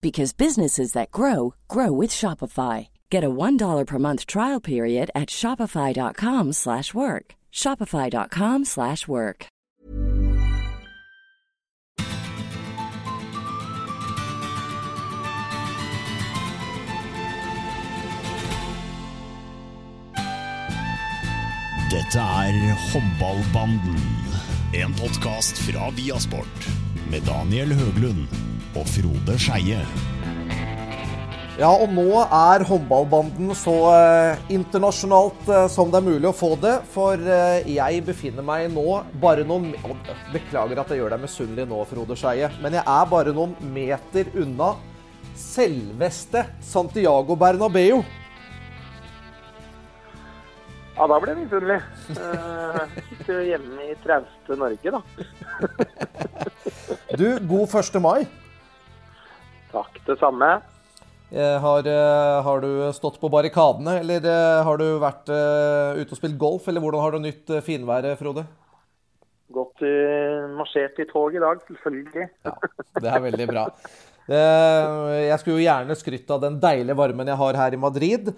because businesses that grow grow with Shopify. Get a $1 per month trial period at Shopify.com slash work. Shopify.com slash work. Dette er Håndballbanden, en podkast fra Viasport med Daniel Høglund og Frode Skeie. Ja, og nå er håndballbanden så eh, internasjonalt eh, som det er mulig å få det. For eh, jeg befinner meg nå bare noen Beklager at jeg gjør deg misunnelig nå, Frode Skeie. Men jeg er bare noen meter unna selveste Santiago Bernabeu. Ja, da ble jeg misunnelig. Uh, hjemme i trauste Norge, da. Du, god 1. mai. Det samme. Eh, Har, eh, har du stått på barrikadene, eller eh, har du vært ute og spilt golf? Eller hvordan har du nytt finværet, Frode? Godt uh, marsjert i tog i dag, selvfølgelig. Ja, det er veldig bra. Jeg skulle jo gjerne skrytt av den deilige varmen jeg har her i Madrid.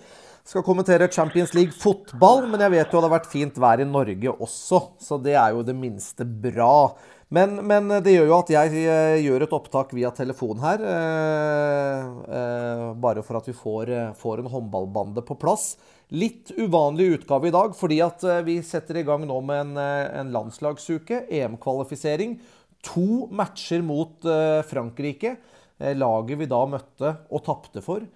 Skal kommentere Champions League fotball, men jeg vet jo det har vært fint vær i Norge også, så det er jo det minste bra. Men, men det gjør jo at jeg eh, gjør et opptak via telefon her, eh, eh, bare for at vi får, får en håndballbande på plass. Litt uvanlig utgave i dag, fordi at vi setter i gang nå med en, en landslagsuke, EM-kvalifisering. To matcher mot Frankrike. Laget vi da møtte og tapte for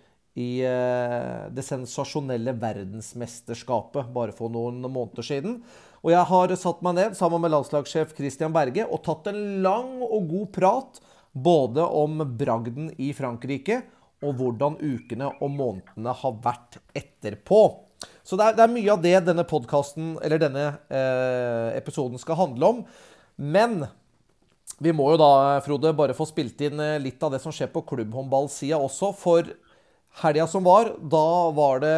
i det sensasjonelle verdensmesterskapet bare for noen måneder siden. Og jeg har satt meg ned sammen med landslagssjef Christian Berge og tatt en lang og god prat både om bragden i Frankrike og hvordan ukene og månedene har vært etterpå. Så det er, det er mye av det denne podkasten, eller denne eh, episoden skal handle om. Men vi må jo da, Frode, bare få spilt inn eh, litt av det som skjer på klubbhåndballsida også. For helga som var, da var det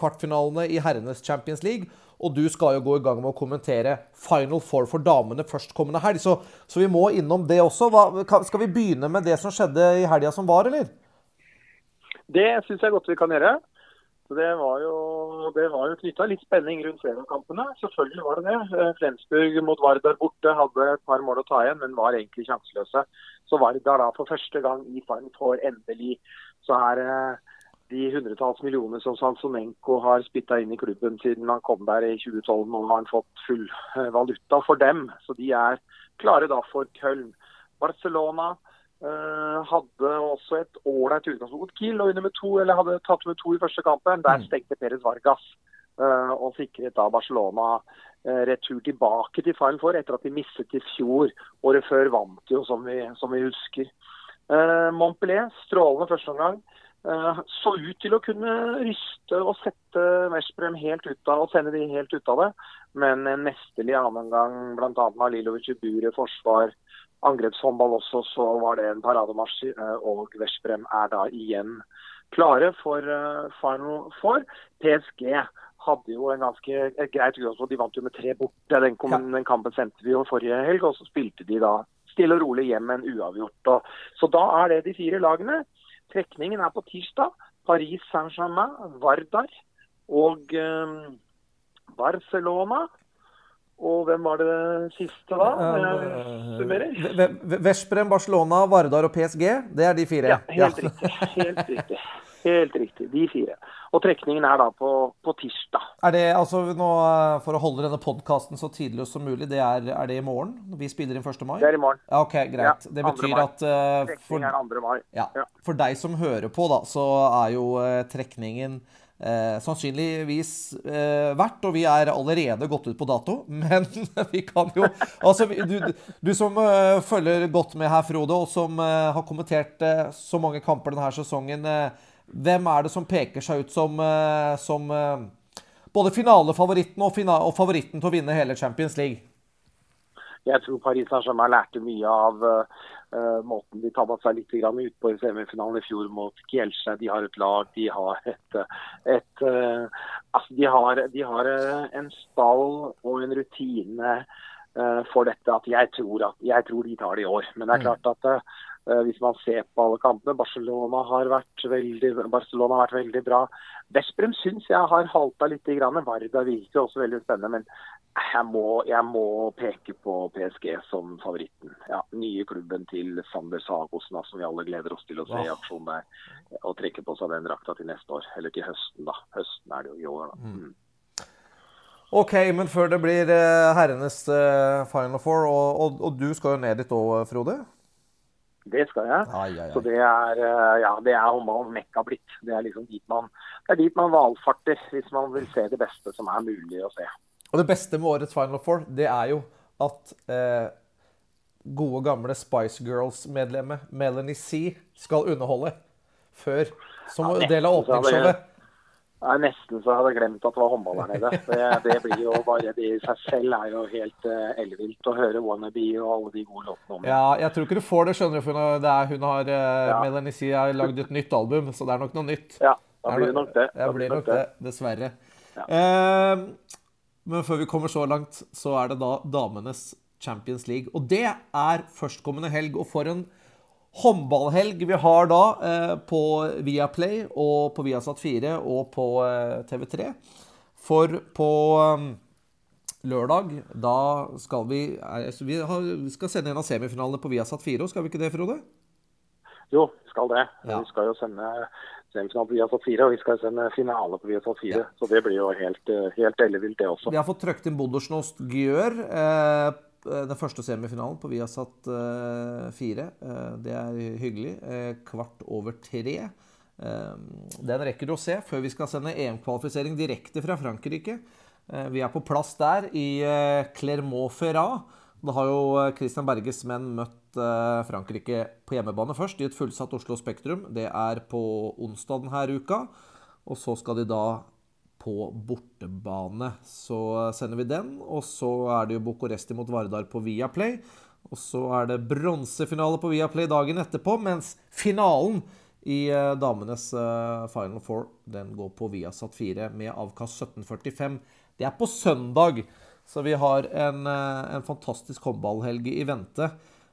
kvartfinalene i herrenes Champions League. Og du skal jo gå i gang med å kommentere Final Four for damene førstkommende helg. Så, så vi må innom det også. Hva, skal vi begynne med det som skjedde i helga som var, eller? Det syns jeg godt vi kan gjøre. Det var jo, det jo knytta litt spenning rundt fredagskampene. Selvfølgelig var det det. Eh, Flensburg mot Vardar borte hadde et par mål å ta igjen, men var egentlig sjanseløse. Så Vardar da for første gang i Final Four endelig så er eh, de hundretalls millioner som Sansonenko har spytta inn i klubben siden han kom der i 2012. Nå har han fått full eh, valuta for dem, så de er klare da for Köln. Barcelona eh, hadde også et ålreit utgangspunkt mot Kiel, og under med to, eller hadde tatt med to i første kampen. Der stengte Perez Vargas eh, og sikret da Barcelona eh, retur tilbake til Final Four etter at de mistet i fjor. Året før vant de jo, som vi, som vi husker. Eh, Montpellier, strålende førsteomgang. Uh, så ut til å kunne ryste og sette Veszprem helt ut av og sende de helt ut av det. Men en mesterlig annenomgang bl.a. med Lilovic i buret, forsvar, angrepshåndball også, så var det en parademarsj. uh, og Veszprem er da igjen klare for uh, Final Four. PSG hadde jo en ganske greit utgangspunkt. De vant jo med tre borte. Den, kom, Ja. den kampen sendte vi jo forrige helg, og så spilte de da stille og rolig hjem en uavgjort. Og, så da er det de fire lagene. Trekningen er på tirsdag. Paris Saint-Germain, Vardar og eh, Barcelona. Og hvem var det siste da? Jeg summerer. Ve- Ve- Veszprem, Barcelona, Vardar og PSG. Det er de fire. Ja, helt riktig. Helt riktig. Helt riktig. De fire. Og trekningen er da på, på tirsdag. Er det, altså nå, eh, For å holde denne podkasten så tidlig som mulig, det er, er, det i morgen? Vi spiller inn 1. mai? Det er i morgen. Ja, ok, Greit. Ja, det betyr at uh, for, er 2. mai. Ja, ja. For deg som hører på, da, så er jo uh, trekningen Eh, sannsynligvis verdt, og vi er allerede gått ut på dato. Men vi kan jo Altså, du, du som følger godt med her, Frode, og som har kommentert så mange kamper denne sesongen. Hvem er det som peker seg ut som, eh, som eh, både finalefavoritten og, fina og, favoritten til å vinne hele Champions League? Jeg tror Paris Saint-Germain lærte mye av uh, måten de tabba seg litt ut på i semifinalen i fjor mot Kielce. De har et lag, de har et, et uh, altså de har, de har en stall og en rutine uh, for dette at jeg tror, at jeg tror de tar det i år. Men det er mm. klart at hvis man ser på alle kampene. Barcelona har vært veldig, Barcelona har vært veldig bra. Vestbrem syns jeg har halta litt. Grann. Varda virker også veldig spennende. Men jeg må, jeg må, peke på PSG som favoritten. Ja, nye klubben til Sander Sagosen, som vi alle gleder oss til å se i aksjon der. Og trekke på seg den drakta til neste år. Eller til høsten, da. Høsten er det jo i år, da. Mm. mm. OK, men før det blir eh, herrenes uh, Final Four, og, og, og, du skal jo ned dit òg, Frode? Det skal jeg. Ai, ai, ai. Så det er, eh, ja, det er håndballens mekka blitt. Det er liksom dit man, det er dit man valfarter hvis man vil se det beste som er mulig å se. Og det beste med årets Final Four, det er jo at eh, gode, gamle Spice Girls-medlemmet Melanie C skal underholde før som ja, del av åpningsshowet. Det er nesten så jeg hadde glemt at det var håndball der nede. Det, det, blir jo bare det i seg selv er jo helt uh, ellevilt å høre 'Wannabe' og alle de gode låtene om Ja, jeg tror ikke du får det, skjønner du. For hun har, hun har uh, ja. Melanie C har lagd et nytt album, så det er nok noe nytt. Ja, da blir det nok det. Da blir nok det, dessverre. Ja. Uh, men før vi kommer så langt, så er det da damenes Champions League. Og det er førstkommende helg. Og for en håndballhelg vi har da eh, på Viaplay og på Viasat 4 og på eh, TV3. For på um, lørdag, da skal vi Vi har, skal sende en av semifinalene på Viasat 4, skal vi ikke det, Frode? Jo, vi skal det. Ja. Vi skal jo sende semifinale på Viasat 4, og vi skal sende finale på Viasat 4. Ja. Så det blir jo helt, helt ellevilt, det også. Vi har fått trøkt inn Bondersnost Gjør. Eh, Eh, den første semifinalen på Viasat 4. Eh, eh, det er hyggelig. Kvart over tre. Den rekker du å se før vi skal sende EM-kvalifisering direkte fra Frankrike. Vi er på plass der, i Clermont-Ferrat. Da har jo Christian Berges menn møtt Frankrike på hjemmebane først, i et fullsatt Oslo Spektrum. Det er på onsdag denne uka. Og så skal de da på bortebane. Så sender vi den, og så er det jo Bucuresti mot Vardar på Viaplay. Og så er det bronsefinale på Viaplay dagen etterpå, mens finalen i uh, damenes uh, Final Four den går på Viasat 4 med avkast 17.45. Det er på søndag, så vi har en, uh, en fantastisk håndballhelg i vente.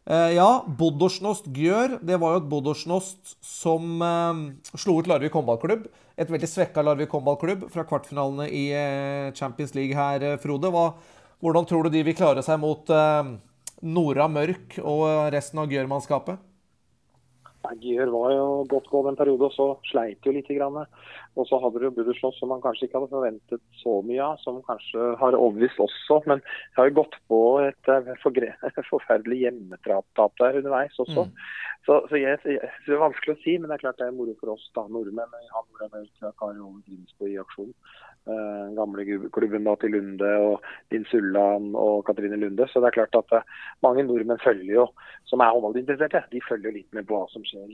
Eh, ja, Bodosjnost Gjør. Det var jo et Bodosjnost som eh, slo ut Larvik håndballklubb. Et veldig svekka Larvik håndballklubb fra kvartfinalene i eh, Champions League her, Frode. Hva, hvordan tror du de vil klare seg mot Nora Mørk og resten av Gjør-mannskapet? Gjør var jo godt gått en periode, og så sleit jo litt. Grann. Og så hadde du Budersloss som man kanskje ikke hadde forventet så mye av, som kanskje har overbevist også. Men jeg har jo gått på et eh, forferdelig hjemmetap der underveis også. Mm. Så, så jeg, jeg, det er vanskelig å si, men det er klart det er moro for oss da, nordmenn. Han har Nord-Amerika, Kari Ove Grimsbo i aksjon. Eh, gamle klubben da til Lunde og Din Sulland og Katrine Lunde. Så det er klart at eh, mange nordmenn følger jo, som er håndballinteresserte, de følger litt med på hva som skjer.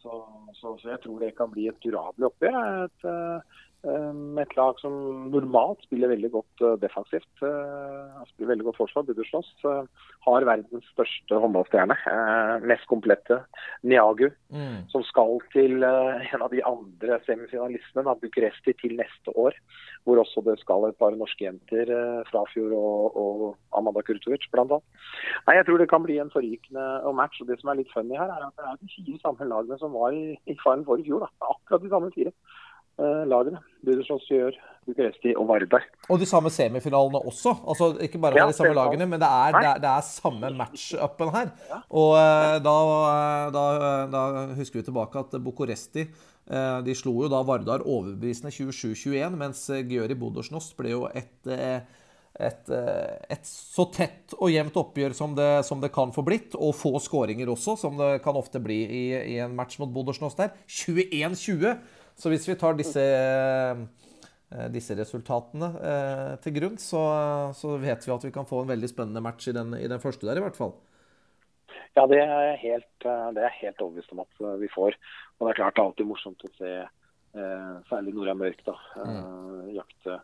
Så, så, så, jeg tror det kan bli et durabelig oppgjør. Et, um, et lag som normalt spiller veldig godt uh, defensivt. Uh, spiller veldig godt forsvar. burde slåss. har verdens største håndballstjerne. Mest komplette. Niagu, mm. som skal til en av de andre semifinalistene, da, Bucuresti, til neste år. Hvor også det skal et par norske jenter Frafjord og, og Amanda Kurtovic bl.a. Jeg tror det kan bli en forrykende match. og Det som er litt funny her, er at det er de fire samme lagene som var i, i Four i fjor. da. Akkurat de samme fire lagene. Budersjons gjør, Bucuresti og Vardar. Og de samme semifinalene også. Altså Ikke bare Ja, de samme lagene, men det er, det er, det er samme match-upen her. Og eh, da, da, da husker vi tilbake at Bucuresti eh, de slo jo da Vardar overbevisende 27-21, mens Gjøri Bodosjnost ble jo et eh, et, eh, et så tett og jevnt oppgjør som det, som det kan få blitt, og få skåringer også, som det kan ofte bli i, i en match mot Bodosjnost der. 21-20! Så hvis vi tar disse, eh, disse resultatene eh, til grunn, så, så vet vi at vi kan få en veldig spennende match i den, i den første der, i hvert fall. Ja, det er jeg helt, eh, helt overbevist om at vi får. Og det er klart det er alltid morsomt å se særlig Nora Mørk da, mm. jakte,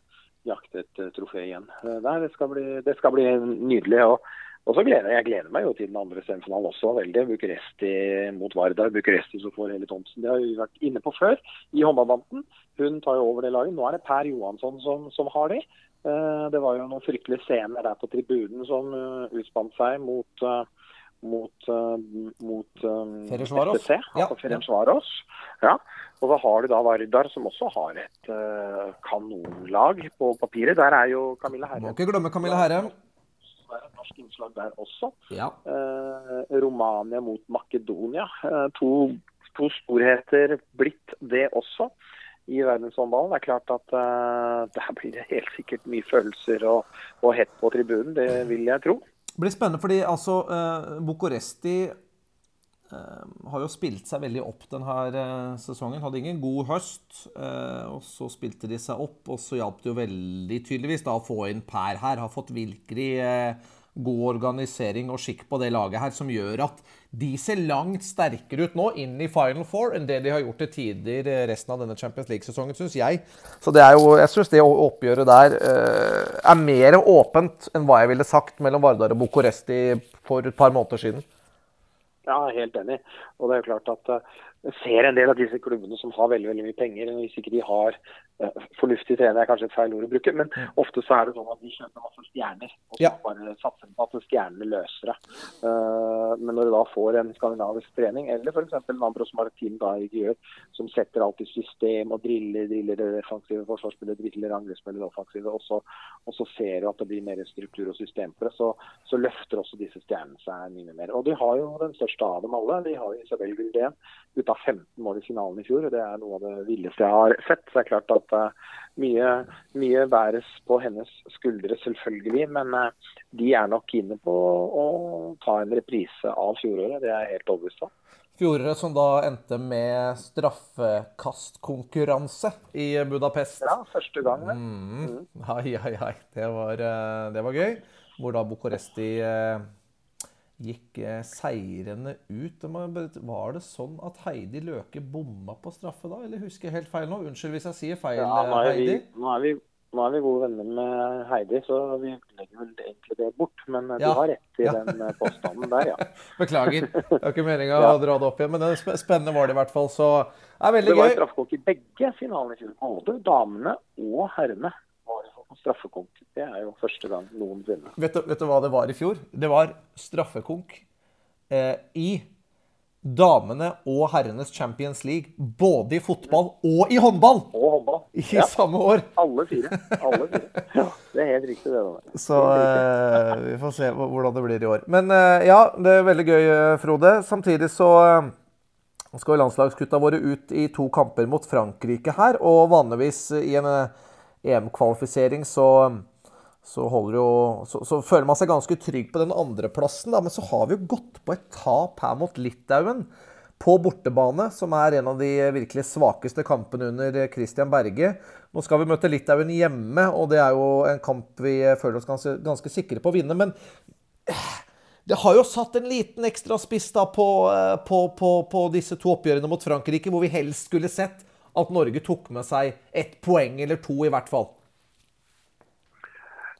jakte et trofé igjen. Der, det, skal bli, det skal bli nydelig. og og så gleder jeg, jeg gleder meg jo til den andre semifinalen også veldig. Bucuresti mot Vardar. Bucuresti som får Helle Thomsen. Det har vi vært inne på før i håndballbanden. Hun tar jo over det laget. Nå er det Per Johansson som, som har de. Eh, det var jo noen fryktelige scener der på tribunen som uh, utspant seg mot uh, mot, mot um, Ja, altså Ferencvaros. Ja. Og så har du da Vardar, som også har et uh, kanonlag på papiret. Der er jo Camilla Må Herre. ikke glemme Camilla Herrem. Det er et norsk innslag der også. Ja. Eh, Romania mot Makedonia. Eh, to, to storheter blitt det også i verdenshåndballen. Det er klart at eh, der blir det helt sikkert mye følelser og, og hett på tribunen. Det vil jeg tro. Det blir spennende fordi altså eh, Bucuresti har jo spilt seg veldig opp denne eh, sesongen. Hadde ingen god høst. Eh, og så spilte de seg opp, og så hjalp det jo veldig tydeligvis da å få inn Per her. Har fått virkelig eh, god organisering og skikk på det laget her, som gjør at de ser langt sterkere ut nå inn i Final Four enn det de har gjort til tider eh, resten av denne Champions League-sesongen, syns jeg. Så det er jo, jeg syns det oppgjøret der eh, er mer åpent enn hva jeg ville sagt mellom Vardar og Bucuresti for et par måneder siden. Ja, helt enig. Og det er jo klart at eh, jeg ser en del av disse klubbene som har veldig veldig mye penger. Hvis ikke de har uh, fornuftig trener, er kanskje et feil ord å bruke, men ofte så er det sånn at de kjøper masse stjerner. Og Ja. bare satser på at stjernene løser det. Uh, men når du da får en skandinavisk trening, eller f.eks. Nambros Martin da i Gjør, som setter alt i system og driller, driller det defensive forsvarsspillet, driller angrepsspillet offensive, og så, og så ser du at det blir mer struktur og system på det, så, så løfter også disse stjernene seg mye mer. Og de har jo den største av dem alle. De har jo Isabel Guldén ut av 15 mål i finalen i fjor. og Det er noe av det villeste jeg har sett. Så det er klart at uh, mye, mye bæres på hennes skuldre, selvfølgelig. Men uh, de er nok inne på å ta en reprise av fjoråret. Det er jeg helt overbevist om. Fjoråret som da endte med straffekastkonkurranse i Budapest. Ja, første gang. Mm. Ai, ai, ai. Det var, eh, det var gøy. Hvor da Bucuresti eh, gikk eh, seirende ut. Var det sånn at Heidi Løke bomma på straffe da, eller husker jeg helt feil nå? Unnskyld hvis jeg sier feil, Ja, nå, eh, er vi, Heidi. nå, er vi, nå er vi gode venner med Heidi, så vi legger vel egentlig det bort. Men uh, Ja, du har rett i ja. den påstanden der, ja. Beklager. Det var ikke meninga å dra det opp igjen, men spennende var det i hvert fall. Så det er veldig Det var gøy. straffekonk i begge finalene i fjor. Både damene og herrene straffekonk. Det er jo første gang noensinne. Vet du, vet du hva det var i fjor? Det var straffekonk eh, i damene og herrenes Champions League. Både i fotball og i håndball Og håndball. i Ja, samme år. alle fire. Alle fire. Ja, det er helt riktig, det. Der. Så eh, vi får se hvordan det blir i år. Men eh, ja, det er veldig gøy, eh, Frode. Samtidig så eh, skal landslagskutta våre ut i to kamper mot Frankrike her. Og vanligvis i en eh, EM-kvalifisering så, så, så, så føler man seg ganske trygg på den andreplassen. Men så har vi jo gått på et tap her mot Litauen på bortebane, som er en av de virkelig svakeste kampene under Christian Berge. Nå skal vi møte Litauen hjemme, og det er jo en kamp vi føler oss ganske, ganske sikre på å vinne. Men eh, det har jo satt en liten ekstra spiss da på, eh, på, på, på disse to oppgjørene mot Frankrike, hvor vi helst skulle sett at Norge tok med seg ett poeng eller to, i hvert fall.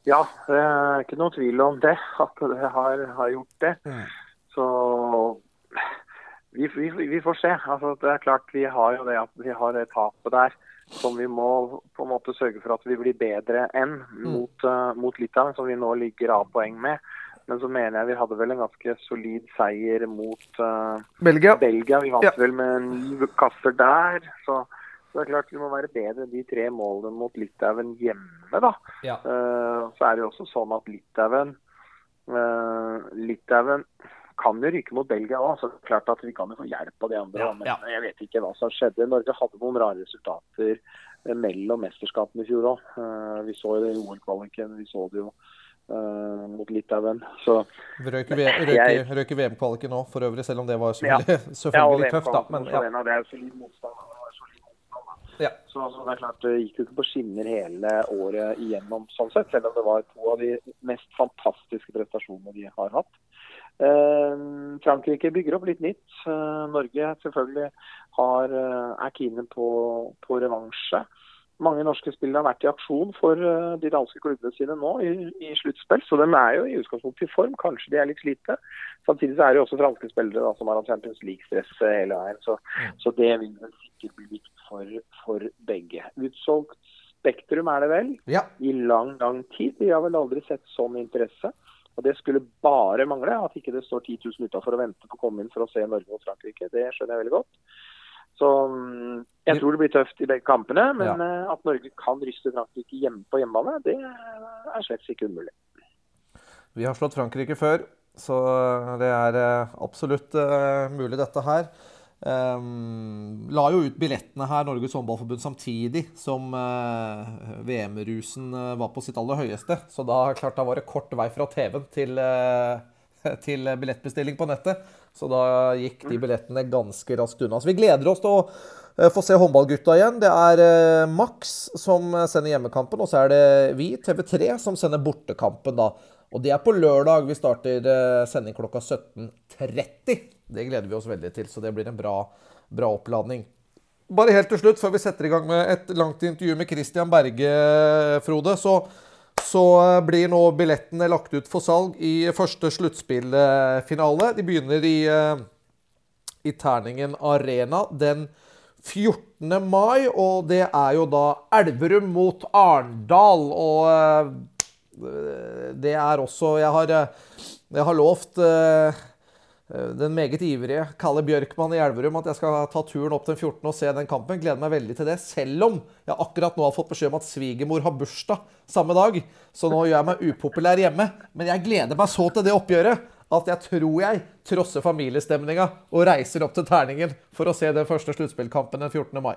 Ja, det er ikke noe tvil om det, at det har, har gjort det. Så vi, vi, vi får se. Altså, det er klart Vi har jo det vi har det tapet der som vi må på en måte sørge for at vi blir bedre enn mot, uh, mot Litauen, som vi nå ligger av poeng med. Men så mener jeg vi hadde vel en ganske solid seier mot uh, Belgia. Belgia. Vi vant Ja. vel med ni kasser der. Så Så det er klart vi må være bedre enn de tre målene mot Litauen hjemme, da. Ja. Uh, så er det jo også sånn at Litauen uh, Litauen kan jo ryke mot Belgia òg, så det er klart at vi kan jo få hjelp av de andre. Ja, men ja. jeg vet ikke hva som skjedde. Norge hadde noen rare resultater eh, mellom mesterskapene i fjor òg. vi så jo det i OL-kvaliken, vi så det jo Uh, mot Litauen. Så Røyk i VM-kvaliken nå, for øvrig, selv om det var Ja. selvfølgelig, ja, selvfølgelig tøft, da. Men ja. Ja. Så altså, det er klart det gikk jo ikke på skinner hele året igjennom, sånn sett, selv om det var to av de mest fantastiske prestasjonene de har hatt. Eh, Frankrike bygger opp litt nytt. Eh, Norge selvfølgelig har, eh, er kine på, på revansje. Mange norske spillere har vært i aksjon for eh, de danske klubbene sine nå i, i sluttspill, så de er jo i utgangspunktet i form. Kanskje de er litt slite. Samtidig så er det jo også franske spillere da, som har hatt Champions League-stress hele veien, så, så det vil vel sikkert bli viktig for, for begge. Utsolgt Spektrum er det vel ja. i lang, lang tid. Vi har vel aldri sett sånn interesse. Og Det skulle bare mangle at ikke det står 10 000 utafor og venter på å komme inn for å se Norge og Frankrike. Det skjønner jeg veldig godt. Så mm, jeg tror det blir tøft i begge kampene, men Ja. eh, at Norge kan ryste Frankrike hjemme på hjemmebane, det er slett ikke umulig. Vi har slått Frankrike før, så det er eh, absolutt eh, mulig, dette her. Um, la jo ut billettene her, Norges håndballforbund, samtidig som uh, VM-rusen uh, var på sitt aller høyeste. Så da, klart, da var det kort vei fra TV-en til, eh, til billettbestilling på nettet. Så da gikk de billettene ganske raskt unna. Så vi gleder oss til å eh, få se håndballgutta igjen. Det er eh, Max som sender hjemmekampen, og så er det vi, TV3, som sender bortekampen da. Og det er på lørdag. Vi starter eh, sending klokka 17.30. Det gleder vi oss veldig til, så det blir en bra, bra oppladning. Bare helt til slutt, før vi setter i gang med et langt intervju med Christian Berge, Frode, så, så blir nå billettene lagt ut for salg i første sluttspillfinale. De begynner i, eh, i Terningen Arena den 14. mai, og det er jo da Elverum mot Arendal. Og eh, det er også Jeg har, eh, jeg har lovt eh, den meget ivrige Kalle Bjørkmann i Elverum at jeg skal ta turen opp den 14. og se den kampen. Gleder meg veldig til det, selv om jeg akkurat nå har fått beskjed om at svigermor har bursdag samme dag. Så nå gjør jeg meg upopulær hjemme. Men jeg gleder meg så til det oppgjøret at jeg tror jeg trosser familiestemninga og reiser opp til Terningen for å se den første sluttspillkampen den 14. mai.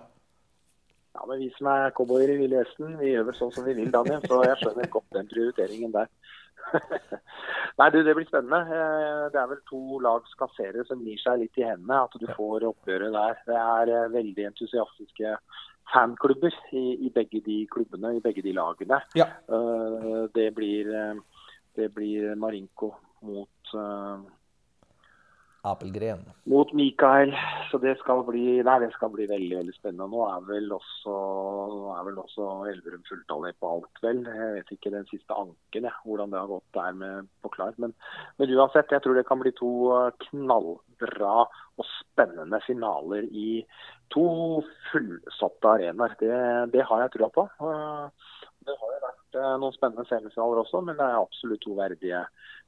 Ja, men Vi som er cowboyer i Ville Vesten, vi gjør vel sånn som vi vil, Daniel. Så jeg skjønner godt den prioriteringen der. Nei, du, Det blir spennende. Eh, Det er vel to lags kasserere som gir seg litt i hendene. At du får oppgjøret der. Det er eh, veldig entusiastiske fanklubber i, i begge de klubbene, i begge de lagene. Ja. Eh, Det blir, det blir Marinko mot Apelgren. mot Mikael. Så det skal bli nei, det skal bli veldig veldig spennende. Nå er vel også, er vel også Elverum fulltallet på alt, vel. Jeg vet ikke den siste anken, jeg, hvordan det har gått der med på Klar. Men, men uansett, jeg tror det kan bli to eh, knallbra og spennende finaler i to fullsatte arenaer. Det, det har jeg trua på. Eh, Det har jo vært eh, noen spennende semifinaler også, men det er absolutt to verdige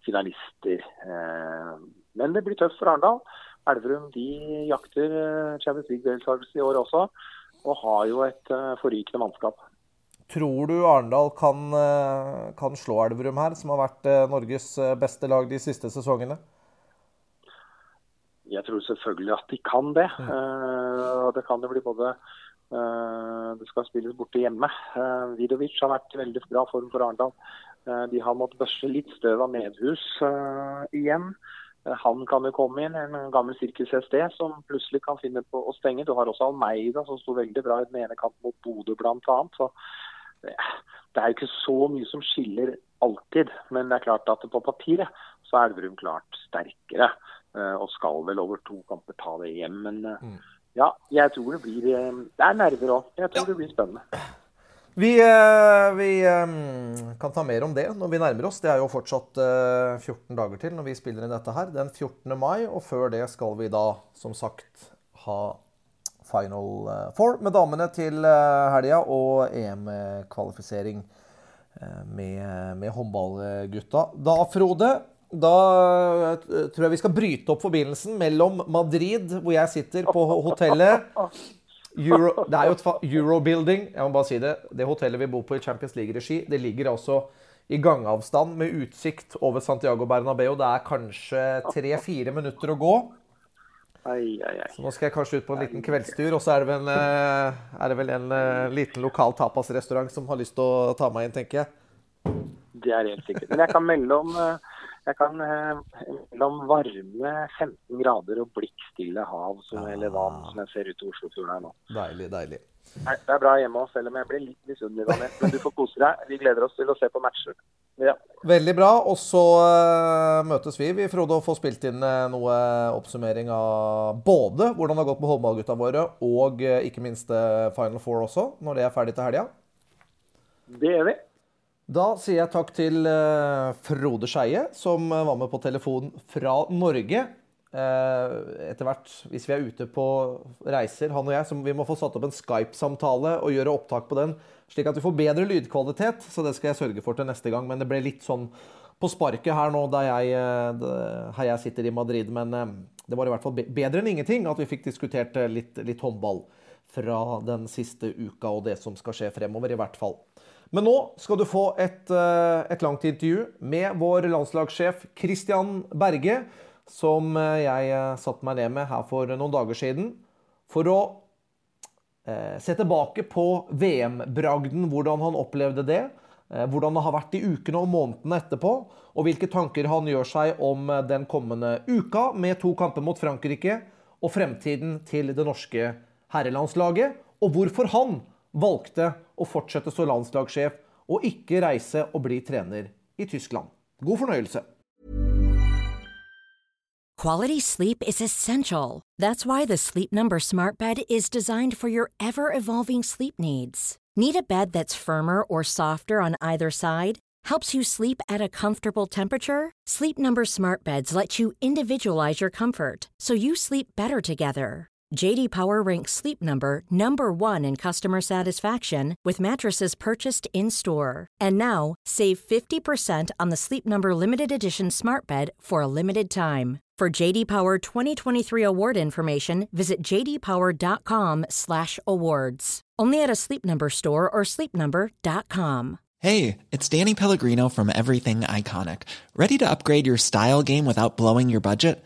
finalister. Eh, Men det blir tøft for Arendal. Elverum de jakter eh, Champions League-deltakelse i år også, og har jo et forrykende mannskap. Tror du Arendal kan, kan slå Elverum her, som har vært Norges beste lag de siste sesongene? Jeg tror selvfølgelig at de kan det. Eh, det kan jo bli både Det skal spilles borte hjemme. Uh, Vidovic har vært i veldig bra form for Arendal. Eh, de har måttet børste litt støv av medhus eh, igjen. Eh, Han kan jo komme inn, en gammel sirkus-SD som plutselig kan finne på å stenge. Du har også Almeida som sto veldig bra i den ene kampen mot Bodø bl.a. Det, er jo ikke så mye som skiller alltid. Men det er klart at på papiret så er Elverum klart sterkere. eh, Og skal vel over to kamper ta det hjem. Men eh, ja, jeg tror det blir eh, Det er nerver òg. Jeg tror det blir spennende. Vi, eh, vi eh, kan ta mer om det når vi nærmer oss. Det er jo fortsatt eh, 14 dager til når vi spiller inn dette her. Den 14. mai, og før det skal vi da, som sagt, ha Final Four med damene til helga og EM-kvalifisering med, med håndballgutta. Da, Frode, da eh, tror jeg vi skal bryte opp forbindelsen mellom Madrid, hvor jeg sitter på hotellet, Euro, det er jo et Eurobuilding. Jeg må bare si det. Det hotellet vi bor på i Champions League-regi, det ligger altså i gangavstand med utsikt over Santiago Bernabeu. Det er kanskje tre-fire minutter å gå. Så nå skal jeg kanskje ut på en liten kveldstur, og så er det vel, eh, er det vel en eh, liten lokal tapasrestaurant som har lyst til å ta meg inn, tenker jeg. Det er helt sikkert. Men jeg kan melde om, jeg kan eh, varme 15 grader og blikkstille hav som, eller vann som jeg ser ut i Oslofjorden her nå. Deilig, deilig. Det er bra hjemme òg, selv om jeg blir litt misunnelig. Daniel. Men du får kose deg. Vi gleder oss til å se på matcher. Ja. Veldig bra. Og så eh, møtes vi, vi Frode, og får spilt inn eh, noe oppsummering av både hvordan det har gått med håndballgutta våre, og eh, ikke minst eh, Final Four også, når det er ferdig til helga. Det gjør vi. Da sier jeg takk til eh, Frode Skeie, som eh, var med på telefon fra Norge. Eh, etter hvert, hvis vi er ute på reiser, han og jeg, så vi må få satt opp en Skype-samtale og gjøre opptak på den, slik at vi får bedre lydkvalitet. Så det skal jeg sørge for til neste gang. Men det ble litt sånn på sparket her nå, da jeg, her jeg sitter i Madrid. Men det var i hvert fall bedre enn ingenting at vi fikk diskutert litt, litt håndball fra den siste uka og det som skal skje fremover, i hvert fall. Men nå skal du få et, eh, et langt intervju med vår landslagssjef Christian Berge, som eh, jeg eh, satte meg ned med her for noen dager siden, for å se tilbake på VM-bragden, hvordan han opplevde det, hvordan det har vært i ukene og månedene etterpå, og hvilke tanker han gjør seg om den kommende uka med to kamper mot Frankrike, og fremtiden til det norske herrelandslaget, og hvorfor han valgte å fortsette som landslagssjef og ikke reise og bli trener i Tyskland. God fornøyelse. Quality sleep is essential. That's why the Sleep Number Smart Bed is designed for your ever evolving sleep needs. Need a bed that's firmer or softer on either side? Helps you sleep at a comfortable temperature? Sleep Number Smart Beds let you individualize your comfort so you sleep better together. JD Power ranks Sleep Number number 1 in customer satisfaction with mattresses purchased in-store. And now, save 50% on the Sleep Number limited edition Smart Bed for a limited time. For JD Power 2023 award information, visit jdpower.com/awards. Only at a Sleep Number store or sleepnumber.com. Hey, it's Danny Pellegrino from Everything Iconic. Ready to upgrade your style game without blowing your budget?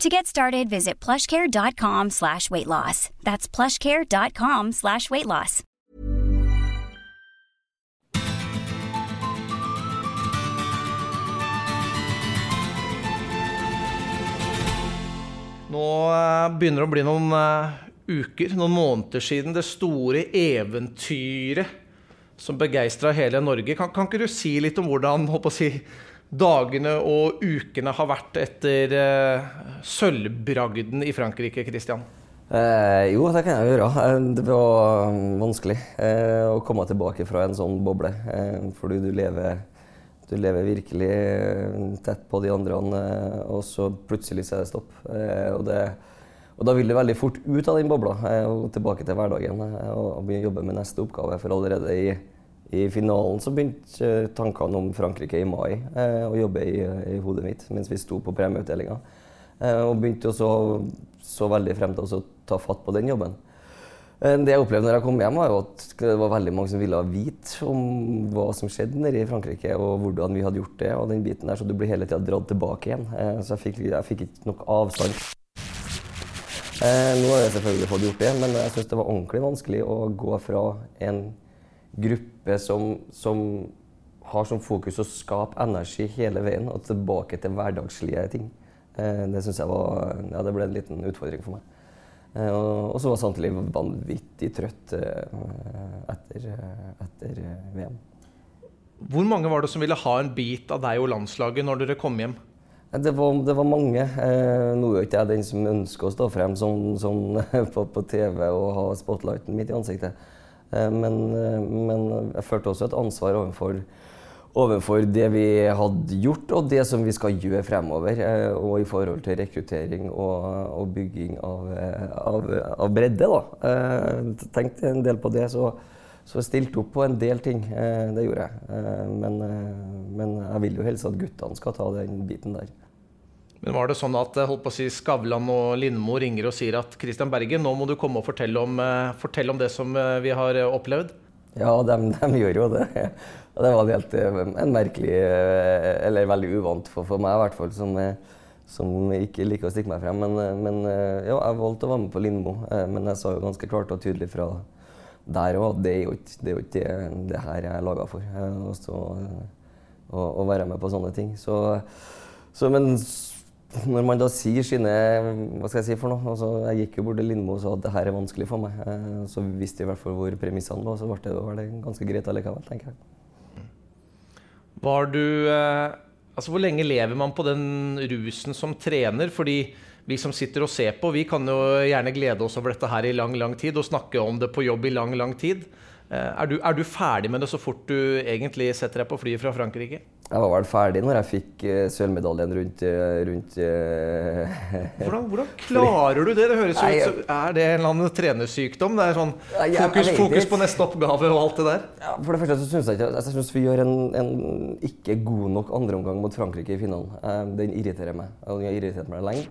To get started, visit plushcare.com slash weight loss. That's plushcare.com slash weight loss. Nå eh, begynner det å bli noen eh, uker, noen måneder siden det store eventyret som begeistra hele Norge. Kan, kan ikke du si litt om hvordan håper å si, dagene og ukene har vært etter eh, sølvbragden i Frankrike, Christian? Eh, jo, det kan jeg gjøre. Eh, Det var mm, vanskelig eh, å komme tilbake fra en sånn boble. Eh, fordi du lever, du lever virkelig eh, tett på de andre, og så plutselig så er det stopp. Og, det, og da vil du veldig fort ut av den bobla og tilbake til hverdagen og begynne å jobbe med neste oppgave. For allerede i, i finalen så begynte eh, tankene om Frankrike i mai eh, å jobbe i, i hodet mitt mens vi sto på premieutdelinga. Eh, og begynte også så veldig frem til å ta fatt på den jobben. Eh, Det jeg opplevde når jeg kom hjem, var jo at det var veldig mange som ville vite om hva som skjedde nede i Frankrike, og hvordan vi hadde gjort det. og den biten der, Så du blir hele tida dratt tilbake igjen. Eh, Så jeg fikk, jeg fikk ikke nok avstand. Eh, Nå har jeg selvfølgelig fått gjort det, men jeg syns det var ordentlig vanskelig å gå fra en gruppe som, som har som fokus å skape energi hele veien og tilbake til hverdagslige ting. Eh, det syns jeg var, ja, det ble en liten utfordring for meg. Eh, og så var samtidig vanvittig trøtt etter, etter VM. Hvor mange var det som ville ha en bit av deg og landslaget når dere kom hjem? Det var, det var mange. Eh, nå er ikke jeg den som ønsker å stå frem sånn, sånn på, på, TV og ha spotlighten midt i ansiktet. Eh, men, eh, men, jeg følte også et ansvar overfor, overfor, det vi hadde gjort, og det som vi skal gjøre fremover. Eh, og i forhold til rekruttering og, og bygging av, av, av bredde. Da. Eh, tenkte en del på det. så så jeg stilte opp på en del ting. Det gjorde jeg. Men, men, jeg vil jo helst at guttene skal ta den biten der. Men var det sånn at holdt på å si, Skavlan og Lindmo ringer og sier at Christian Bergen, nå må du komme og fortelle om, fortelle om det som vi har opplevd? Ja, de, de gjør jo det. Og det var helt en merkelig, eller veldig uvant for, for meg i hvert fall, som, som, ikke liker å stikke meg frem. Men, men ja, jeg valgte å være med på Lindmo. Men jeg sa jo ganske klart og tydelig fra der òg. Det er jo ikke det, ikke det her jeg er laga for. Å, å, være med på sånne ting. Så, så, men når man da sier sine Hva skal jeg si for noe? Altså, jeg gikk jo bort til Lindmo og sa at det her er vanskelig for meg. Eh, så visste jeg i hvert fall hvor premissene var, så ble det, det ganske greit allikevel, tenker jeg. Var du eh, Altså, hvor lenge lever man på den rusen som trener? Fordi vi som sitter og ser på, vi kan jo gjerne glede oss over dette her i lang, lang tid og snakke om det på jobb i lang, lang tid. Eh, er du, er du ferdig med det så fort du egentlig setter deg på flyet fra Frankrike? Jeg var vel ferdig når jeg fikk uh, sølvmedaljen rundt, uh, rundt uh, hvordan, hvordan, klarer du det? Det høres ut som Er det en eller annen trenersykdom? Det er sånn fokus, fokus på neste oppgave og alt det der? Ja, for det første så syns jeg ikke Jeg synes vi gjør en, en ikke god nok andreomgang mot Frankrike i finalen. den irriterer meg. Den har irritert meg lenge.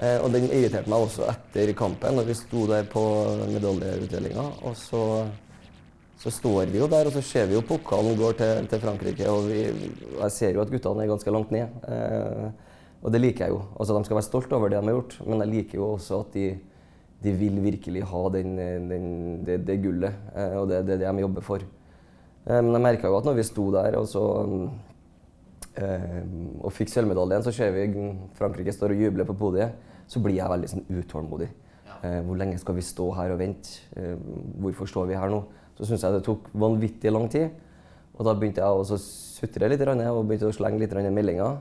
Uh, og den irriterte meg også etter kampen, når vi sto der på medaljeutdelinga. Og så, så, står vi jo der, og så ser vi jo pokalen går til, til Frankrike. Og vi, jeg ser jo at guttene er ganske langt ned. Eh, og det liker jeg jo. Altså, de skal være stolt over det de har gjort, men jeg liker jo også at de, de vil virkelig ha den, den, det, det, gullet. Eh, og det er det, det de jobber for. Eh, men jeg merka jo at når vi sto der, og så Uh, og fikk sølvmedaljen, så ser vi Frankrike står og jubler på podiet. Så blir jeg veldig sånn utålmodig. Uh, hvor lenge skal vi stå her og vente? Uh, hvorfor står vi her nå? Så syntes jeg det tok vanvittig lang tid. Og da begynte jeg å sutre litt og begynte å slenge litt meldinger.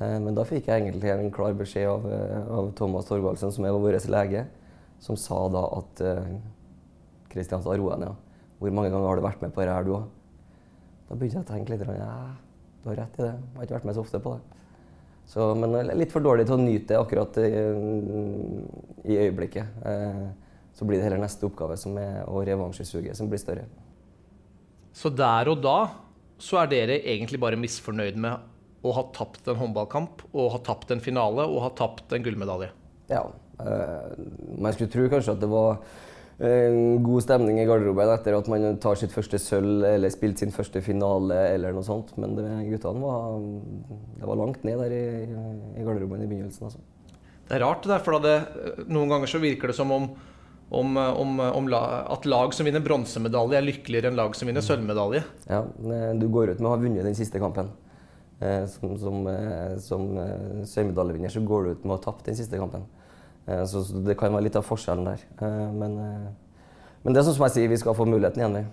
men da fikk jeg egentlig en klar beskjed av, av Thomas Torvaldsen, som er vår lege, som sa da at Kristianstad, ro deg ned. Hvor mange ganger har du vært med på dette du òg? Da begynte jeg å tenke litt. Ja, du har rett i det. Jeg har ikke vært med så ofte på det. Så, men litt for dårlig til å nyte det akkurat i, i øyeblikket. Så blir det heller neste oppgave som er, og revansjesuget som blir større. Så der og da så er dere egentlig bare misfornøyd med å ha tapt en håndballkamp, og ha tapt en finale og ha tapt en gullmedalje? Ja. Øh, man skulle tro kanskje at det var en god stemning i garderoben etter at man tar sitt første sølv eller spilt sin første finale eller noe sånt. Men det, guttene var, det var langt ned der i, i garderoben i begynnelsen. Altså. Det er rart, det, for det, noen ganger så virker det som om, om, om, om la, at lag som vinner bronsemedalje, er lykkeligere enn lag som vinner sølvmedalje. Ja, du går ut med å ha vunnet den siste kampen. Eh, som som, eh, som eh, sølvmedaljevinner så går du ut med å ha tapt den siste kampen. Eh, så det kan være litt av forskjellen der. Eh, men, eh, men det er sånn som jeg sier, vi skal få muligheten igjen.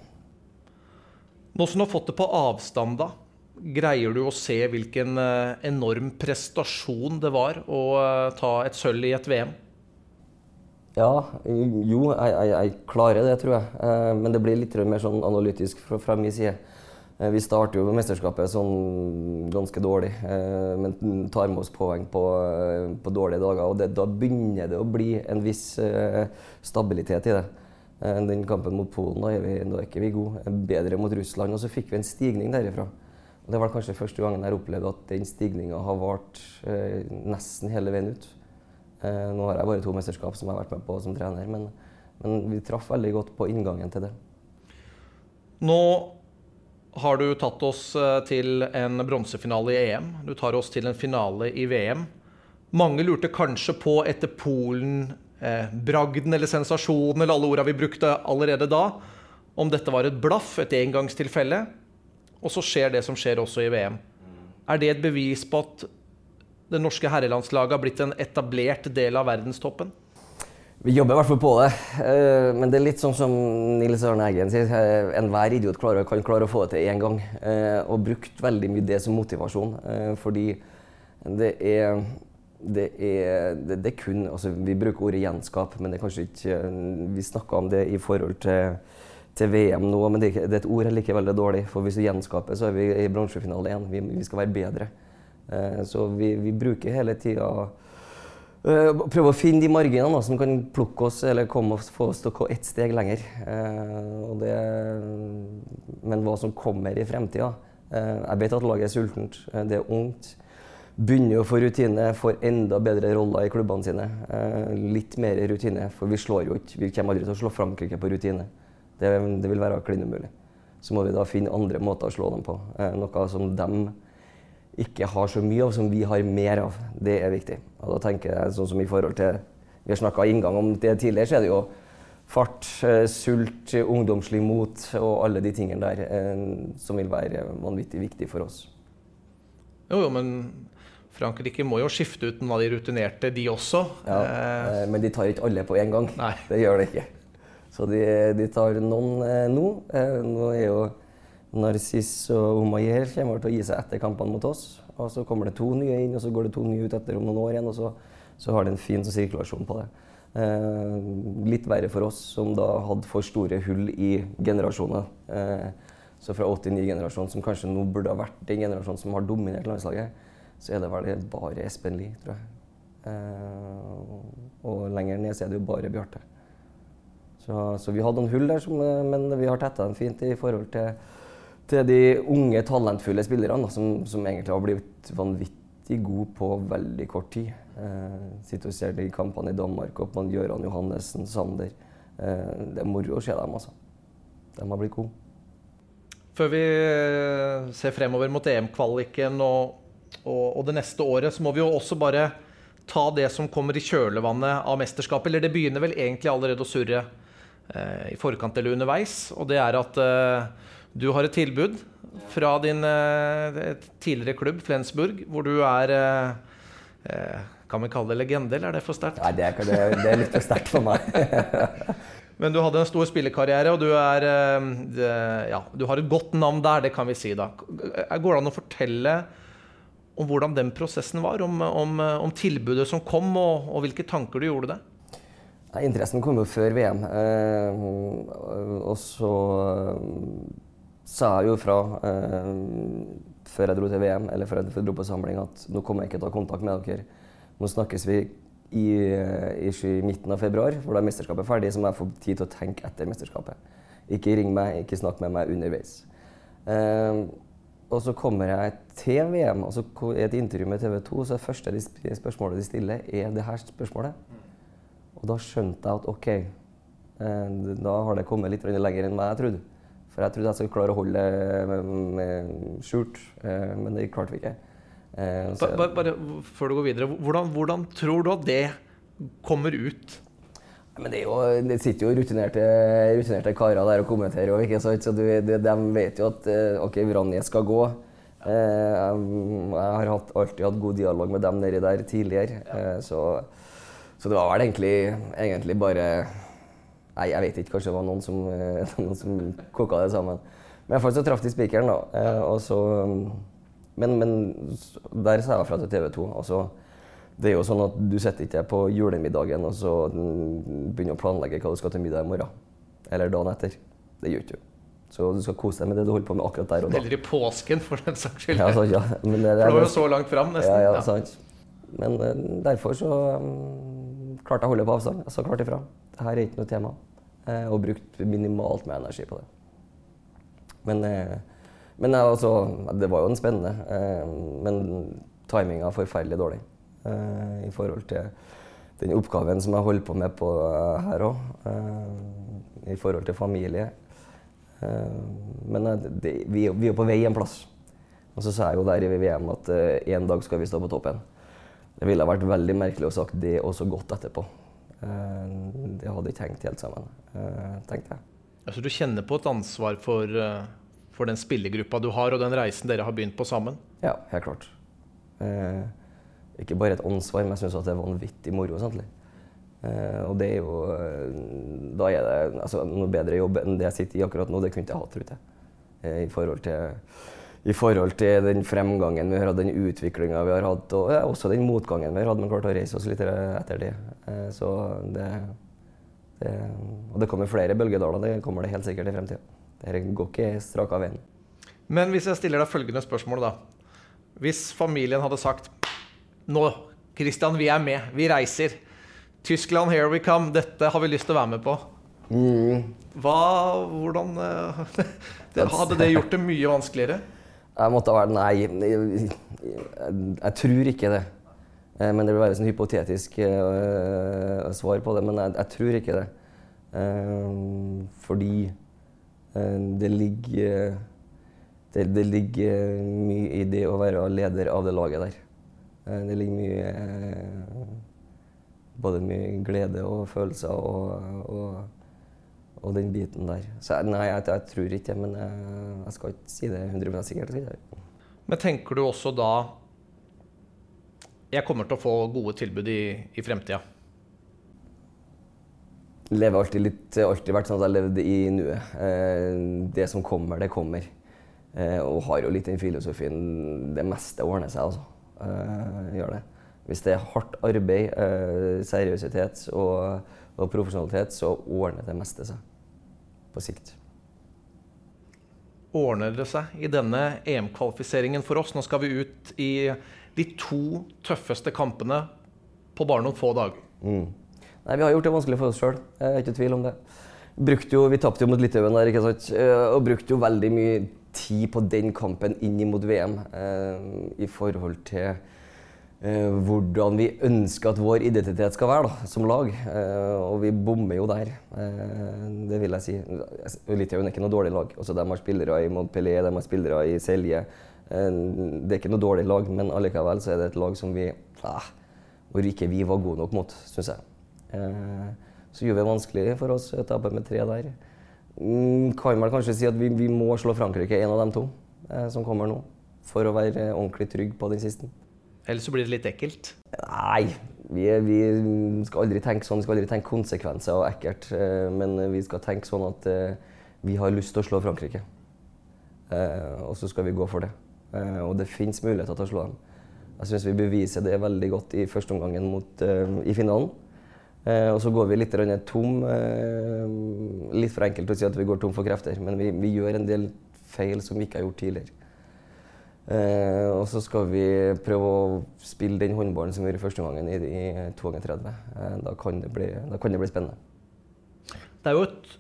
Nå som du har fått det på avstand, da, greier du å se hvilken enorm prestasjon det var å ta et sølv i et VM? Ja, jo, jeg, jeg, jeg klarer det, tror jeg. Men det blir litt mer sånn analytisk fra, fra min side. Eh, vi starter jo mesterskapet sånn ganske dårlig, eh, men tar med oss poeng på, eh, på dårlige dager. og det, Da begynner det å bli en viss stabilitet i det. Den kampen mot Polen, da er, vi, da er ikke vi gode. Bedre mot Russland. Og så fikk vi en stigning derifra. Det var kanskje første gangen jeg opplevde at den stigninga har vart eh, nesten hele veien ut. Eh, nå har jeg bare to mesterskap som jeg har vært med på som trener, men, men vi traff veldig godt på inngangen til det. Nå har du tatt oss eh, til en bronsefinale i EM. Du tar oss til en finale i VM. Mange lurte kanskje på etter Polen, eh, bragden eller sensasjonen eller alle orda vi brukte allerede da, om dette var et blaff, et engangstilfelle. og så skjer det som skjer også i VM. Er det et bevis på at det norske herrelandslaget har blitt en etablert del av verdenstoppen? Vi jobber i hvert fall på det. Eh, men det er litt sånn som Nils Arne Eggen sier. eh, Enhver idiot klarer, kan klare å få det til én gang. Eh, Og brukt veldig mye det som motivasjon. Fordi det er det er, det, det er kun altså Vi bruker ordet gjenskap, men det er kanskje ikke Vi snakka om det i forhold til, til VM nå, men det det er et ord likevel det er dårlig. For hvis du gjenskaper, så er vi i bronsefinale igjen. Vi, vi skal være bedre. Eh, Så vi, vi bruker hele tida Uh, prøve å finne de marginene som kan plukke oss eller komme og få oss til å gå ett steg lenger. Eh, det, men hva som kommer i fremtida eh, Jeg vet at laget er sultent. eh, det er ungt. Begynner å få rutine, får enda bedre roller i klubbene sine. Eh, litt mer rutine, for vi slår jo ikke Vi kommer aldri til å slå Frankrike på rutine. Det, det vil være klin umulig. Så må vi da finne andre måter å slå dem på. Eh, noe som dem ikke har så mye av, som vi har mer av. Det er viktig. Og da tenker jeg sånn som i forhold til Vi har snakka inngang om det tidligere, så er det jo fart, eh, sult, ungdomslig mot og alle de tingene der eh, som vil være vanvittig viktig for oss. Jo, jo, men Frankrike må jo skifte ut noen av de rutinerte, de også. Ja, Eh, eh, men de tar ikke alle på en gang. Nei. Det gjør de ikke. Så de, de tar noen eh, nå. Eh, nå er jo Narciss og Omayer kommer til å gi seg etter kampene mot oss. Og så kommer det to nye inn, og så går det to nye ut etter om noen år igjen. Og så, så har det en fin sånn sirkulasjon på det. Eh, litt verre for oss som da hadde for store hull i generasjoner. Eh, så fra 89-generasjonen, som kanskje nå burde ha vært den generasjonen som har dominert landslaget, så er det vel bare Espen Lie, tror jeg. Eh, og lenger ned så er det jo bare Bjarte. Så, så vi hadde noen hull der, som, eh, men vi har tetta dem fint i forhold til, til de unge, talentfulle spillerne som, som egentlig har blitt vanvittig gode på veldig kort tid. Eh, sitter og ser de kampene i Danmark og på Gøran Johannessen, Sander. Eh, det er moro å se dem, altså. De har blitt gode. Før vi eh, ser fremover mot EM-kvaliken og, og, og det neste året, så må vi jo også bare ta det som kommer i kjølvannet av mesterskapet. Eller det begynner vel egentlig allerede å surre eh, i forkant eller underveis. Og det er at eh, du har et tilbud fra din eh, tidligere klubb, Flensburg, hvor du er eh, eh, Kan vi kalle det legende, eller er det for sterkt? Nei, det er, det, det er litt for sterkt for meg. Men du hadde en stor spillekarriere, og du, er, eh, ja, du har et godt navn der, det kan vi si. da. Går det an å fortelle om hvordan den prosessen var? Om, om, om tilbudet som kom, og, og hvilke tanker du gjorde det? Nei, interessen kom jo før VM. Eh, og så eh, sa jeg jo fra eh, før jeg dro til VM, eller før jeg dro på samling, at nå kommer jeg ikke til å ta kontakt med dere. Nå snakkes vi i, i, i midten av februar, for da er mesterskapet ferdig, så må jeg få tid til å tenke etter mesterskapet. Ikke ring meg, ikke snakk med meg underveis. Eh, og så kommer jeg til VM, og så i et intervju med TV 2, så er det første spørsmålet de stiller, er det her spørsmålet. Og da skjønte jeg at OK, eh, da har det kommet litt lenger enn meg jeg trodde. For jeg trodde jeg skulle klare å holde det med- med skjult, eh, men det klarte vi ikke. Eh, så- Bare, bare før du går videre, hvordan, hvordan tror du at det kommer ut? Men det, er jo, det sitter jo rutinerte, rutinerte karer der og kommenterer, ikke sant? så du, de, de vet jo at eh, OK, Vranje skal gå. Eh, jeg har hatt, alltid hatt god dialog med dem nedi der tidligere, eh, så, så det var vel egentlig, egentlig bare Nei, jeg vet ikke. Kanskje det var noen som, eh, noen som koka det sammen. Men iallfall så traff de spikeren, da. Eh, og så, men, men der sa jeg fra til TV 2. Altså, det er jo sånn at du sitter ikke på julemiddagen og så mm, begynner å planlegge hva du skal til middag i morgen. Eller dagen etter. Det gjør ikke du. Så du skal kose deg med det du holder på med akkurat der og da. Eller i påsken, for den saks skyld. Ja, sant, ja. Men det, det jo så langt fram, nesten. Ja, ja, Ja. sant. Men eh, derfor så um, klarte jeg å holde på avstand. Jeg sa klart ifra. Dette er ikke noe tema. Eh, og brukt minimalt med energi på det. Men, eh, men eh, altså, det var jo en spennende. Men timinga er forferdelig dårlig i forhold til den oppgaven som jeg holder på med på her òg. I forhold til familie. Men det, vi, vi er på vei en plass. Og så sa jeg jo der i VM at en dag skal vi stå på toppen. Det ville vært veldig merkelig å sagt det også godt etterpå. Eh, det hadde ikke hengt helt sammen, eh, tenkte jeg. Altså, du kjenner på et ansvar for, eh, for den spillergruppa du har, og den reisen dere har begynt på sammen? Ja, helt klart. Eh, ikke bare et ansvar, men jeg syns det er vanvittig moro. Sannelig. Eh, og det er jo Da er det altså, noe bedre jobb enn det jeg sitter i akkurat nå. Det kunne jeg hatt, tror jeg. Eh, I forhold til i forhold til den fremgangen vi har hatt, den utviklinga vi har hatt, og ja, også den motgangen vi har hatt, men klart å reise oss litt etter det. Eh, så det, det, Og det kommer flere bølgedaler, det kommer det helt sikkert i fremtida. Det går ikke strak av veien. Men hvis jeg stiller deg følgende spørsmål, da. Hvis familien hadde sagt Nå, Christian, vi er med. Vi reiser. Tyskland, here we come. Dette har vi lyst til å være med på. Mm. Hva Hvordan det, Hadde det gjort det mye vanskeligere? Jeg måtte ha vært Nei, jeg, jeg, jeg, tror ikke det. Eh, men det vil være et sånn hypotetisk uh, svar på det. Men jeg, jeg tror ikke det. Uh, fordi uh, det ligger det, det, ligger mye i det å være leder av det laget der. det ligger mye Både mye glede og følelser og, og, og den biten der. Så nei, jeg, jeg tror ikke det, men jeg, jeg, skal ikke si det 100% sikkert. Men tenker du også da Jeg kommer til å få gode tilbud i, i fremtida? Lever alltid litt alltid vært sånn at jeg levde i nuet. Eh, det som kommer, det kommer. Eh, og har jo litt den filosofien Det meste ordner seg, altså. Eh, gjør det. Hvis det er hardt arbeid, seriøsitet og, og, profesjonalitet, så ordner det meste seg. På sikt. Ordner det seg i denne EM-kvalifiseringen for oss? Nå skal vi ut i de to tøffeste kampene på bare noen få dager. Mm. Nei, Vi har gjort det vanskelig for oss sjøl. Ikke tvil om det. Jo, vi tapte jo mot Litauen der, ikke sant? og brukte jo veldig mye tid på den kampen inn mot VM eh, i forhold til eh, hvordan vi ønsker at vår identitet skal være da, som lag. Eh, og vi bommer jo der, eh, det vil jeg si. Litauen er ikke noe dårlig lag. Også de har spillere i Montpellier, de har spillere i Selje. Eh, det er ikke noe dårlig lag, men allikevel så er det et lag som vi eh, hvor ikke vi var gode nok mot, syns jeg. Eh, så gjør vi det vanskelig for oss å tape med tre der. Mm, kan vel kanskje si at vi, vi, må slå Frankrike, en av dem to eh, som kommer nå. For å være ordentlig trygg på den siste. Ellers så blir det litt ekkelt? Nei. Vi, vi, skal aldri tenke sånn. Vi skal aldri tenke konsekvenser og ekkelt. Eh, men vi skal tenke sånn at eh, vi har lyst til å slå Frankrike. Eh, og så skal vi gå for det. Og det fins muligheter til å slå dem. Jeg syns vi beviser det veldig godt i første omgangen i finalen. Og så går vi litt tom. Litt for enkelt å si at vi går tom for krefter, men vi, vi gjør en del feil som vi ikke har gjort tidligere. Eh, og så skal vi prøve å spille den håndballen som vi gjorde første gangen, i, i 32. Eh, da, kan bli, da, kan det bli, spennende. Det er jo et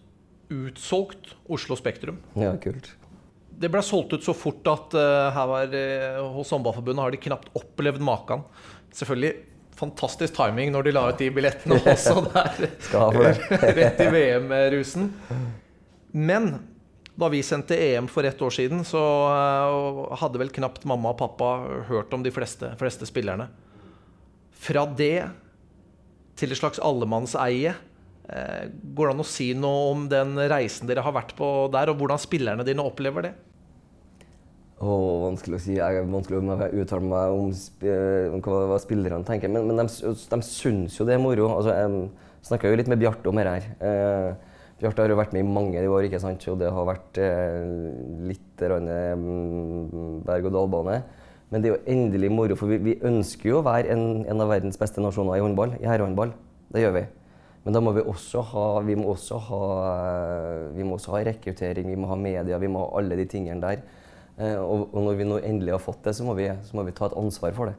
utsolgt Oslo Spektrum. Ja, kult. Det ble solgt ut så fort at uh, her var, uh, hos Håndballforbundet har de knapt opplevd maken. Selvfølgelig fantastisk timing når de la ut de billettene også der. Rett i VM-rusen. Men da vi sendte EM for ett år siden, så eh, hadde vel knapt mamma og pappa hørt om de fleste, fleste spillerne. Fra det til et slags allemannseie. Eh, går det an å si noe om den reisen dere har vært på der, og hvordan spillerne dine opplever det? Oh, vanskelig å si. Jeg er vanskelig å uttale meg om, om hva spillerne tenker. Men, men de, de syns jo det er moro. Altså, jeg snakka jo litt med Bjarte om dette. Eh, Bjarte har jo vært med i mange år, ikke sant? og det har vært eh, litt eh, berg-og-dal-bane. Men det er jo endelig moro, for vi, vi ønsker jo å være en, en, av verdens beste nasjoner i håndball. I herrehåndball. Det gjør vi. Men da må vi også ha, vi må også ha, vi må også ha rekruttering, vi må ha media, vi må ha alle de tingene der. Eh, og, og, når vi nå endelig har fått det, så må vi, så må vi ta et ansvar for det.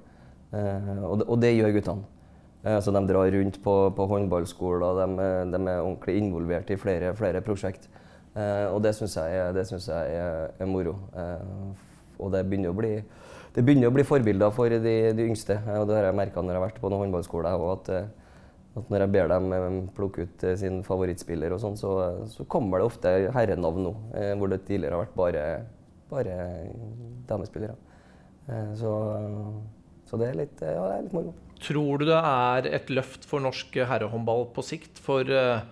Eh, og, det og det gjør guttene. Eh, så de drar rundt på, på håndballskoler, de, de, er ordentlig involvert i flere, flere prosjekt. og det syns jeg, det synes jeg er, er moro. og det begynner å bli begynner å bli forbilder for de, de yngste. og Det har jeg merka når jeg har vært på noen håndballskoler. At, når jeg ber dem plukke ut sin favorittspiller, og sånn, så, så, kommer det ofte herrenavn nå. hvor det tidligere har vært bare bare damespillere. Eh, så, så, det er litt, ja, det er litt moro. Tror du det er et løft for norsk herrehåndball på sikt? For uh,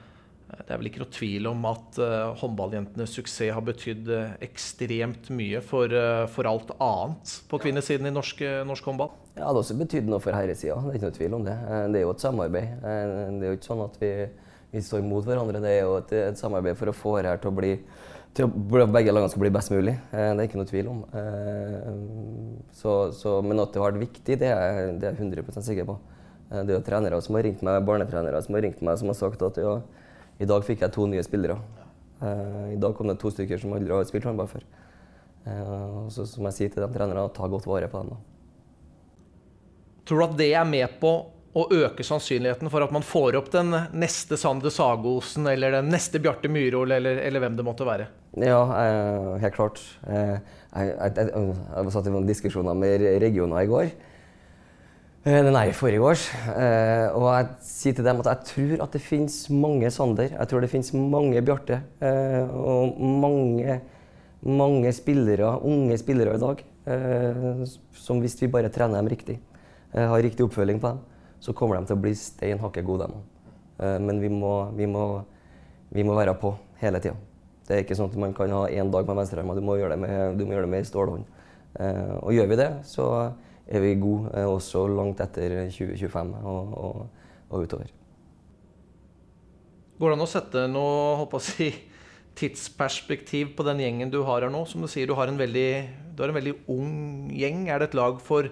Det er vel ikke noe tvil om at uh, håndballjentenes suksess har betydd uh, ekstremt mye for, for, alt annet på kvinnesiden i norsk, norsk håndball? Ja, Det har også betydd noe for herresida. Det er ikke noe tvil om det. Det er jo et samarbeid. Det er jo ikke sånn at vi, vi står mot hverandre. Det er jo et, et samarbeid for å få det her til å bli til at begge lagene skal bli best mulig. Det er ikke noe tvil om. Så, så, men at det har vært viktig, det er, jeg 100 sikker på. Det er jo trenere som har ringt meg, barnetrenere som har ringt meg, som har sagt at ja, i dag fikk jeg to nye spillere. I dag kom det to stykker som aldri har spilt håndball før. Og så som jeg sier til de trenerne, ta godt vare på dem. Tror du at det er med på å øke sannsynligheten for at man får opp den neste Sander Sagosen eller den neste Bjarte Myhrol eller, eller, hvem det måtte være? Ja, eh, helt klart. jeg, jeg, jeg, jeg satt i noen diskusjoner med regioner i går. Eh, nei, forrige års. Eh, og jeg sier til dem at jeg tror at det finnes mange Sander. Jeg tror det finnes mange Bjarte. Eh, og mange, mange spillere, unge spillere i dag som hvis vi bare trener dem riktig, har riktig oppfølging på dem, så kommer de til å bli stein hakke gode, dem Men vi må, vi, må, vi må, være på hele tida. Det er ikke sånn at man kan ha én dag med venstrearmen. Du må gjøre det med, gjøre det med stålhånd. Og gjør vi det, så er vi gode eh, også langt etter 2025 og, og, og utover. Går det an å sette noe håper å si, tidsperspektiv på den gjengen du har her nå? Som du sier, du har, veldig, du har en veldig ung gjeng. Er det et lag for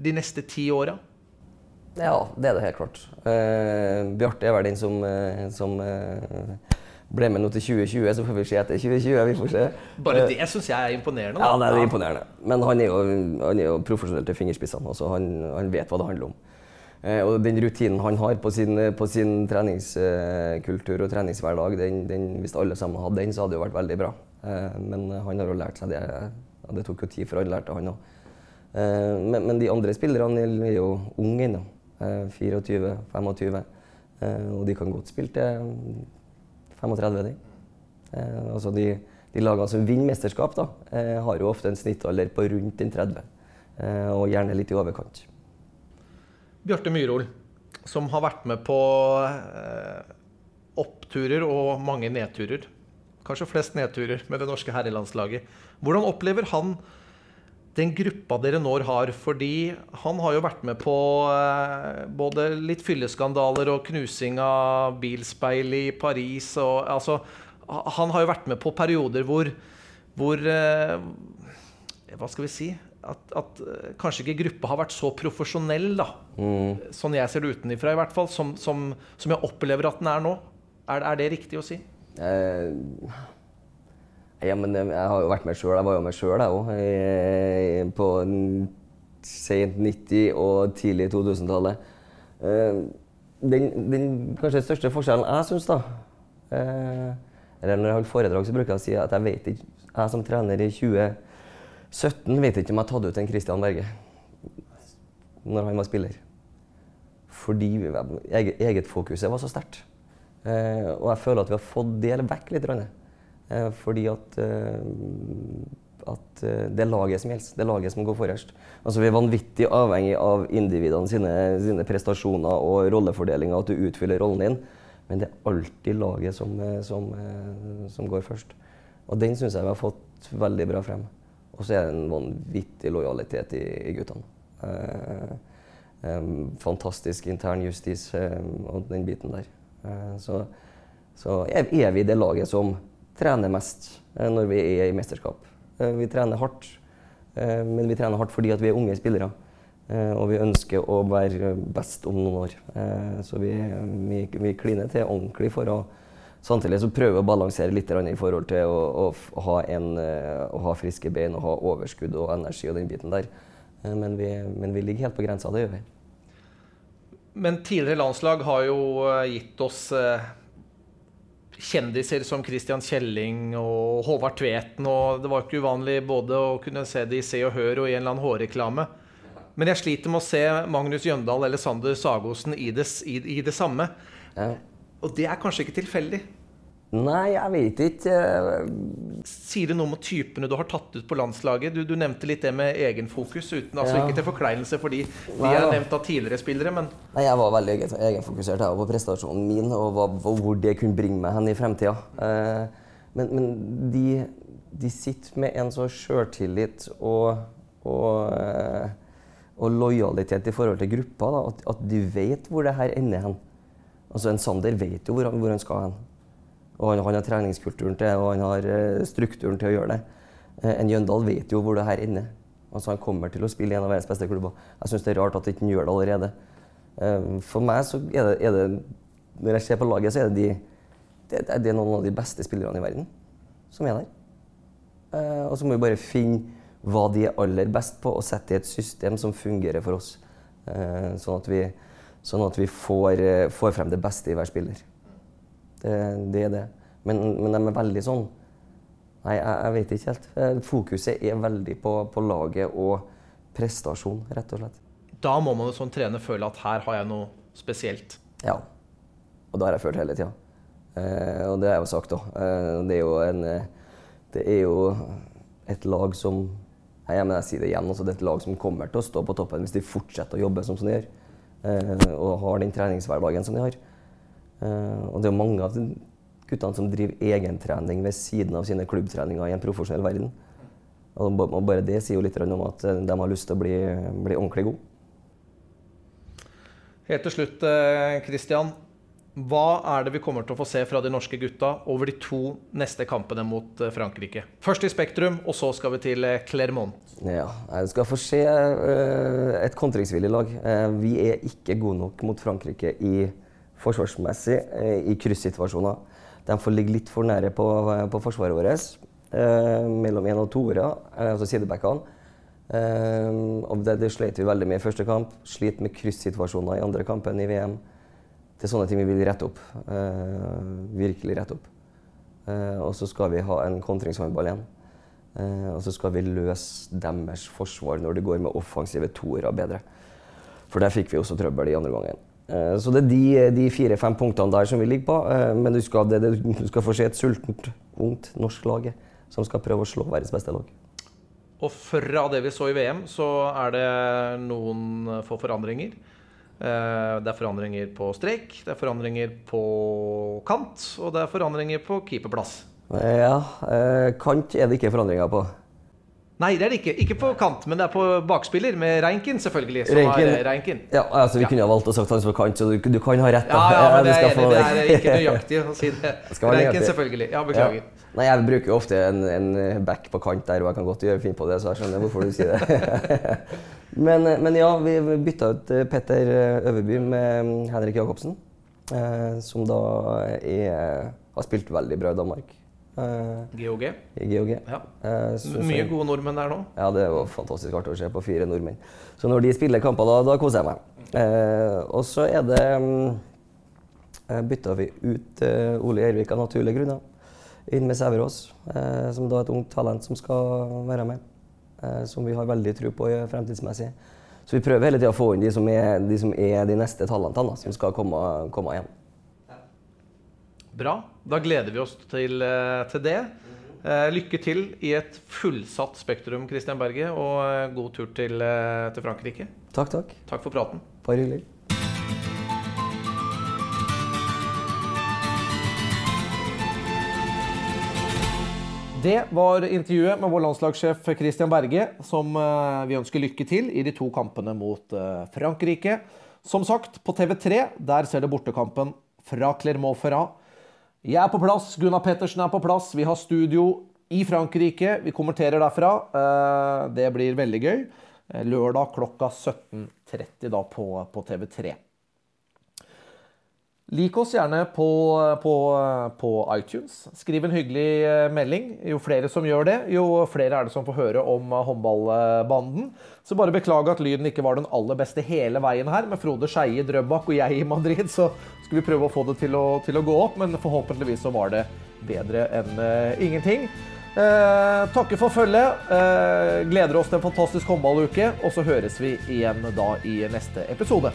de neste ti åra? Ja, det er det helt klart. Uh, Bjarte er vel den som, uh, som uh, ble med nå til 2020, så får vi se etter 2020. vi får se. Bare det syns jeg er imponerende. Da. Ja, det er imponerende. Men han er jo, han er jo profesjonell til fingerspissene. Altså han, han, vet hva det handler om. Og den rutinen han har på sin, på sin treningskultur og treningshverdag, den, den, hvis alle sammen hadde den, så hadde det jo vært veldig bra. Men han har jo lært seg det. Det tok jo tid før han lærte, han òg. Men, men, de andre spillerne er jo unge ennå. 24-25. Og de kan godt spille til 35, de. Eh, altså de, de lagene som vinner mesterskap, da, eh, har jo ofte en snittalder på rundt den 30. Eh, og gjerne litt i overkant. Bjarte Myhrol, som har vært med på eh, oppturer og mange nedturer. Kanskje flest nedturer med det norske herrelandslaget. Hvordan opplever han den gruppa dere nå har, fordi han har jo vært med på eh, både litt fylleskandaler og knusing av bilspeil i Paris og altså Han har jo vært med på perioder hvor, hvor eh, Hva skal vi si? At, at, eh, kanskje ikke gruppa har vært så profesjonell, da. Mm. Sånn jeg ser det utenfra, i hvert fall. Som, som, som, jeg opplever at den er nå. Er, er det riktig å si? Eh ja, men jeg har jo vært med sjøl. Jeg var jo med sjøl, jeg òg. På sent 90- og tidlig 2000-tallet. Eh, den, den, kanskje største forskjellen jeg syns, da eh, Eller når jeg holder foredrag, så bruker jeg å si at jeg vet ikke Jeg som trener i 2017 vet ikke om jeg tatt ut en Christian Berge når han var spiller. Fordi eget, egetfokuset var så sterkt. Eh, og jeg føler at vi har fått det vekk litt. Eh, fordi at, eh, at eh, det er laget som gjelder. Det er laget som går forrest. Altså, vi er vanvittig avhengig av individene sine, sine prestasjoner og rollefordelinga, at du utfyller rollen din. Men det er alltid laget som, som, som går først. Og den syns jeg vi har fått veldig bra frem. Og så er det en vanvittig lojalitet i, i guttene. Eh, eh, fantastisk intern justis eh, og den biten der. så, så er vi det laget som trener mest eh, når vi er i mesterskap. Eh, vi trener hardt, eh, men vi trener hardt fordi vi er unge spillere. Og vi ønsker å være best om noen år. Så vi, vi, vi kliner til ordentlig for å Samtidig så prøver vi å balansere litt i forhold til å, å, ha en, å, ha friske bein og ha overskudd og energi og den biten der. Men vi, men vi ligger helt på grensa, det gjør vi. Men tidligere landslag har jo gitt oss kjendiser som Christian Kjelling og Håvard Tveten. og Det var ikke uvanlig både å kunne se det i Se og Hør og i en eller annen hårreklame. Men jeg sliter med å se Magnus Jøndal eller Sander Sagosen i det, i, i det samme. Ja. Og det er kanskje ikke tilfeldig? Nei, jeg vet ikke. Sier det noe om typene du har tatt ut på landslaget? Du, du nevnte litt det med egenfokus, uten, altså Ja. ikke til forkleinelse for de Nei, er nevnt av tidligere spillere, men Nei, Jeg var veldig egenfokusert jeg, på prestasjonen min og, hva, og hvor det kunne bringe meg hen i fremtida. Eh, men men de, de sitter med en så sjøltillit og, og, eh, og lojalitet i forhold til gruppa da, at, at de vet hvor det her ender hen. Altså En Sander vet jo hvor han, hvor han skal hen. Og han, han har treningskulturen til og han har eh, strukturen til å gjøre det. Eh, en Jøndal vet jo hvor det her ender. Altså Han kommer til å spille i en av verdens beste klubber. Jeg syns det er rart at han ikke gjør det allerede. Eh, For meg så er det, er det Når jeg ser på laget, så er det de det, det er noen av de beste spillerne i verden som er der. Og så må vi bare finne hva de er aller best på, og sette i et system som fungerer for oss. Sånn at vi, sånn at vi får, får frem det beste i hver spiller. Det, det er det. Men, men de er veldig sånn Nei, jeg, jeg vet ikke helt. Eh, Fokuset er veldig på, på laget og prestasjon, rett og slett. da må man jo som trener føle at her har jeg noe spesielt. Ja. Og det har jeg følt hele tida. Eh, og det har jeg jo sagt òg. Eh, det er jo en eh, Det er jo et lag som Nei, men jeg sier det igjen, altså, det er et lag som kommer til å stå på toppen hvis de fortsetter å jobbe som de gjør. Eh, og har den treningshverdagen som de har. Eh, og det er mange av de guttene som driver egentrening ved siden av sine klubbtreninger i en profesjonell verden. Og bare det sier jo litt om at eh, de har lyst til å bli, bli ordentlig gode. Helt til slutt, Kristian. Hva er det vi kommer til å få se fra de norske gutta over de to neste kampene mot eh, Frankrike? Først i Spektrum, og så skal vi til eh, Clermont. Ja, jeg skal få se eh, et kontringsvillig lag. Eh, vi er ikke gode nok mot Frankrike i forsvarsmessig eh, i kryssituasjoner. De får ligge litt for nære på, på forsvaret vårt, eh, mellom én og toere, eh, altså sidebackene. Eh, og det, det slet vi veldig med i første kamp. Sliter med kryssituasjoner i andre kampen i VM. Det er sånne ting vi vil rette opp. Eh, virkelig rette opp. Eh, og så skal vi ha en kontringshåndball igjen. Eh, og så skal vi løse deres forsvar når det går med offensive toere bedre. For der fikk vi også trøbbel i andre gangen. Eh, så det er de, de fire-fem punktene der som vi ligger på. Eh, men du skal, det, du skal få se et sultent, ungt norsk lag som skal prøve å slå verdens beste lag. Og fra det vi så i VM, så er det noen få forandringer. Eh, Det er forandringer på strek, det er forandringer på kant, og det er forandringer på keeperplass. Ja, kant er det ikke forandringer på. Nei, det er det ikke. Ikke på kant, men det er på bakspiller, med Reinkin, selvfølgelig. Som Reinkin. er Reinkin. Ja, altså Vi kunne ha valgt å sagt han som kant, så du, du kan ha rett. Da. ja, men du det er, få- det er ikke nøyaktig å si det. Reinken, Reinkin, selvfølgelig. Ja, beklager. Ja. Nei, Jeg bruker jo ofte en, en back på kant der, og jeg kan godt gjøre finne på det, så jeg skjønner hvorfor du sier det. men, men ja, vi bytta ut eh, Petter Øverby med mm, Henrik Jacobsen, eh, som da er, har spilt veldig bra i Danmark. Eh, GOG. I GOG. Ja. Eh, Mye gode nordmenn der nå. ja, det var fantastisk artig å se på fire nordmenn. Så når de spiller kamper, da, da koser jeg meg. Uh, og så er det mm, eh, bytta vi ut uh, Ole Ervik av naturlige grunner. Inn med Sæverås, eh, som da er et ungt talent som skal være med. Eh, som vi har veldig tro på eh, fremtidsmessig. Så vi prøver hele tida å få inn de som er de, som er de neste talentene, da, som skal komme, komme igjen. Bra. Da gleder vi oss til, eh, til det. Eh, Lykke til i et fullsatt Spektrum, Christian Berge, og eh, god tur til, til Frankrike. Takk, takk. Takk for praten. Bare hyggelig. Det var intervjuet med vår landslagssjef Christian Berge, som vi ønsker lykke til i de to kampene mot Frankrike. Som sagt, på TV3 der ser du bortekampen fra Clermont-Ferrat. Jeg er på plass, Gunnar Pettersen er på plass. Vi har studio i Frankrike. Vi kommenterer derfra. Eh, Det blir veldig gøy. Eh, Lørdag klokka 17.30 da på, på TV3. Lik oss gjerne på, på, på iTunes. Skriv en hyggelig eh, melding. Jo flere som gjør det, jo flere er det som får høre om eh, håndballbanden. Så bare beklage at lyden ikke var den aller beste hele veien her, med Frode Skeie i Drøbak og jeg i Madrid. Så skulle vi prøve å få det til å, til å gå opp, men forhåpentligvis så var det bedre enn uh, ingenting. Eh, takker for følget. Eh, gleder oss til en fantastisk håndballuke, og så høres vi igjen da i neste episode.